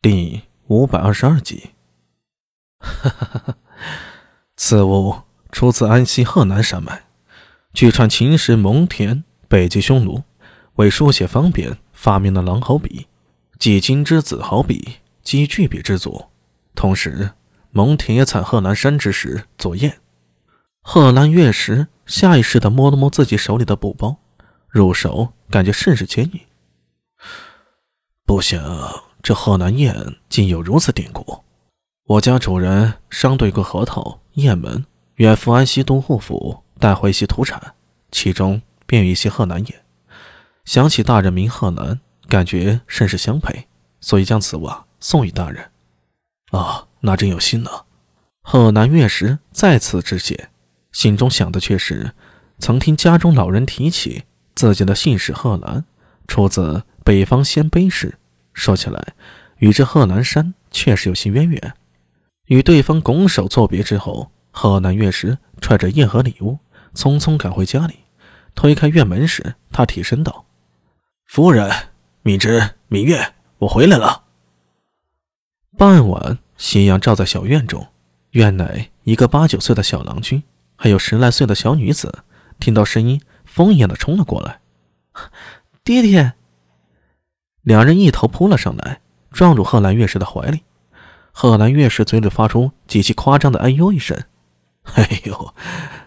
第五百二十二集。此物出自安西贺南山脉，据传秦时蒙恬北击匈奴，为书写方便，发明了狼毫笔，即今之子毫笔，积巨笔之作。同时，蒙恬也采贺南山之石作砚。贺兰月时下意识地摸了摸自己手里的布包，入手感觉甚是坚硬。不行。这贺南雁竟有如此典故。我家主人商对过核桃、雁门，远赴安西都护府带回一些土产，其中便有一些贺南雁。想起大人名贺南，感觉甚是相配，所以将此物送与大人。啊，那真有心呢。贺南月时再次致谢，心中想的却是，曾听家中老人提起自己的姓氏贺南，出自北方鲜卑氏。说起来，与这贺南山确实有些渊源。与对方拱手作别之后，贺南月时揣着叶和礼物，匆匆赶回家里。推开院门时，他提身道：“夫人，敏之、芈月，我回来了。”傍晚，夕阳照在小院中，院内一个八九岁的小郎君，还有十来岁的小女子，听到声音，疯一样的冲了过来：“ 爹爹！”两人一头扑了上来，撞入贺兰月氏的怀里。贺兰月氏嘴里发出极其夸张的“哎呦”一声：“哎呦，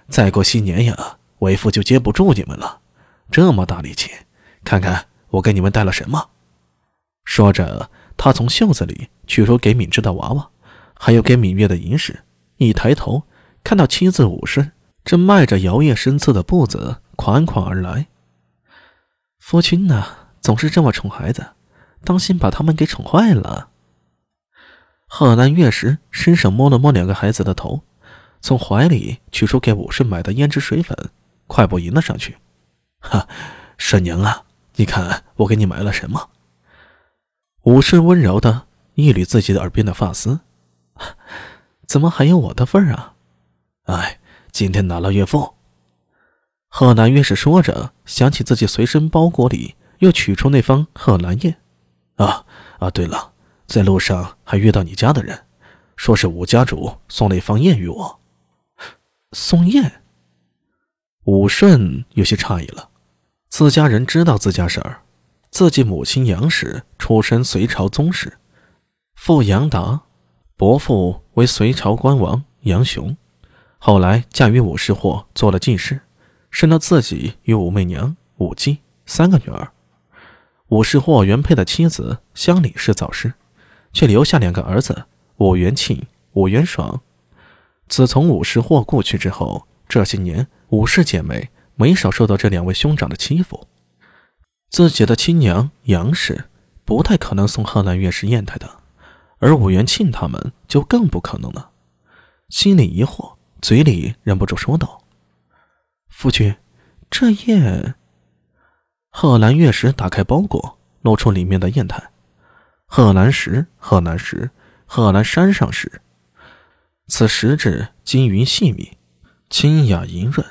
再过些年呀，为父就接不住你们了。这么大力气，看看我给你们带了什么。”说着，他从袖子里取出给敏之的娃娃，还有给芈月的银饰。一抬头，看到妻子武氏正迈着摇曳生姿的步子款款而来。夫君呢？总是这么宠孩子，当心把他们给宠坏了。贺兰月时伸手摸了摸两个孩子的头，从怀里取出给武顺买的胭脂水粉，快步迎了上去。哈，婶娘啊，你看我给你买了什么？武顺温柔的一捋自己的耳边的发丝，怎么还有我的份儿啊？哎，今天拿了岳父。贺兰月是说着，想起自己随身包裹里。又取出那方贺兰宴，啊啊！对了，在路上还遇到你家的人，说是武家主送了一方砚与我。送砚？武顺有些诧异了。自家人知道自家事儿，自己母亲杨氏出身隋朝宗室，父杨达，伯父为隋朝官王杨雄，后来嫁与武士或做了进士，生了自己与武媚娘、武姬三个女儿。武士霍原配的妻子乡里是早逝，却留下两个儿子武元庆、武元爽。自从武士霍故去之后，这些年武氏姐妹没少受到这两位兄长的欺负。自己的亲娘杨氏不太可能送贺兰月氏砚台的，而武元庆他们就更不可能了。心里疑惑，嘴里忍不住说道：“夫君，这砚……”贺兰月石打开包裹，露出里面的砚台。贺兰石，贺兰石，贺兰山上石。此石质晶莹细密，清雅莹润，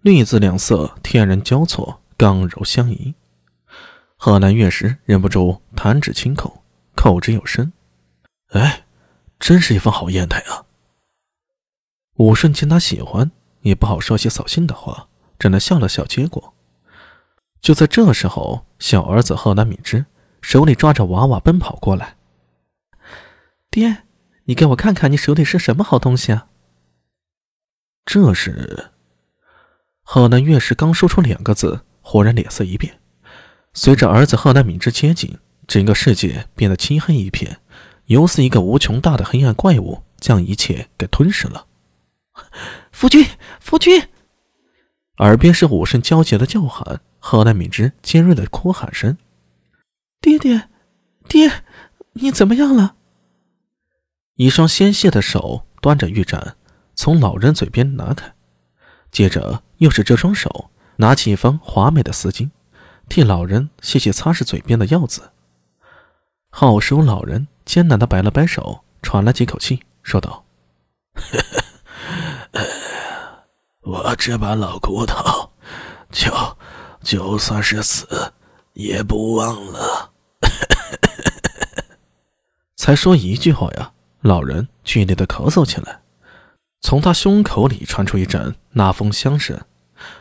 绿紫两色天然交错，刚柔相宜。贺兰月石忍不住弹指轻叩，口之有声：“哎，真是一方好砚台啊！”武顺见他喜欢，也不好说些扫兴的话，只能笑了笑接过。就在这时候，小儿子贺南敏之手里抓着娃娃奔跑过来。爹，你给我看看，你手里是什么好东西啊？这是贺兰月是刚说出两个字，忽然脸色一变。随着儿子贺南敏之接近，整个世界变得漆黑一片，犹似一个无穷大的黑暗怪物将一切给吞噬了。夫君，夫君！耳边是武圣焦急的叫喊。贺兰敏之尖锐的哭喊声：“爹爹，爹，你怎么样了？”一双纤细的手端着玉盏，从老人嘴边拿开，接着又是这双手拿起一方华美的丝巾，替老人细细擦拭嘴边的药渍。好手老人艰难的摆了摆手，喘了几口气，说道：“ 我这把老骨头，就……”就算是死，也不忘了。才说一句话呀，老人剧烈的咳嗽起来，从他胸口里传出一阵那风香声，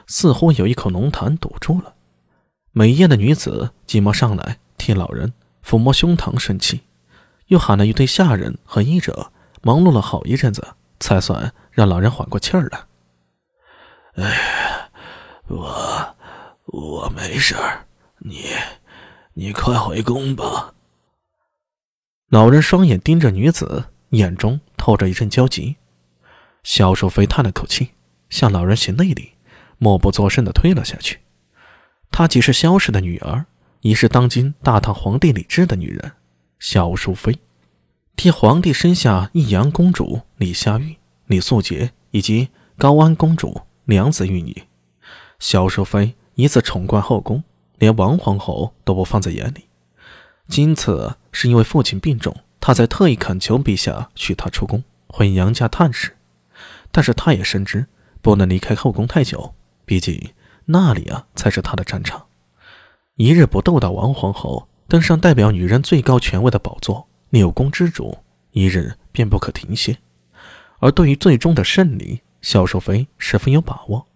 似乎有一口浓痰堵住了。美艳的女子急忙上来替老人抚摸胸膛顺气，又喊了一堆下人和医者，忙碌了好一阵子，才算让老人缓过气儿来。哎，我我没事儿，你你快回宫吧。老人双眼盯着女子，眼中透着一阵焦急。萧淑妃叹了口气，向老人行了一礼，默不作声地退了下去。她既是萧氏的女儿，亦是当今大唐皇帝李治的女人。萧淑妃替皇帝生下义阳公主李夏玉、李素洁以及高安公主娘子玉女。萧淑妃一次宠冠后宫，连王皇后都不放在眼里。今次是因为父亲病重，他才特意恳求陛下许他出宫回娘家探视。但是他也深知不能离开后宫太久，毕竟那里啊才是他的战场。一日不斗到王皇后登上代表女人最高权位的宝座六宫之主，一日便不可停歇。而对于最终的胜利，萧淑妃十分有把握。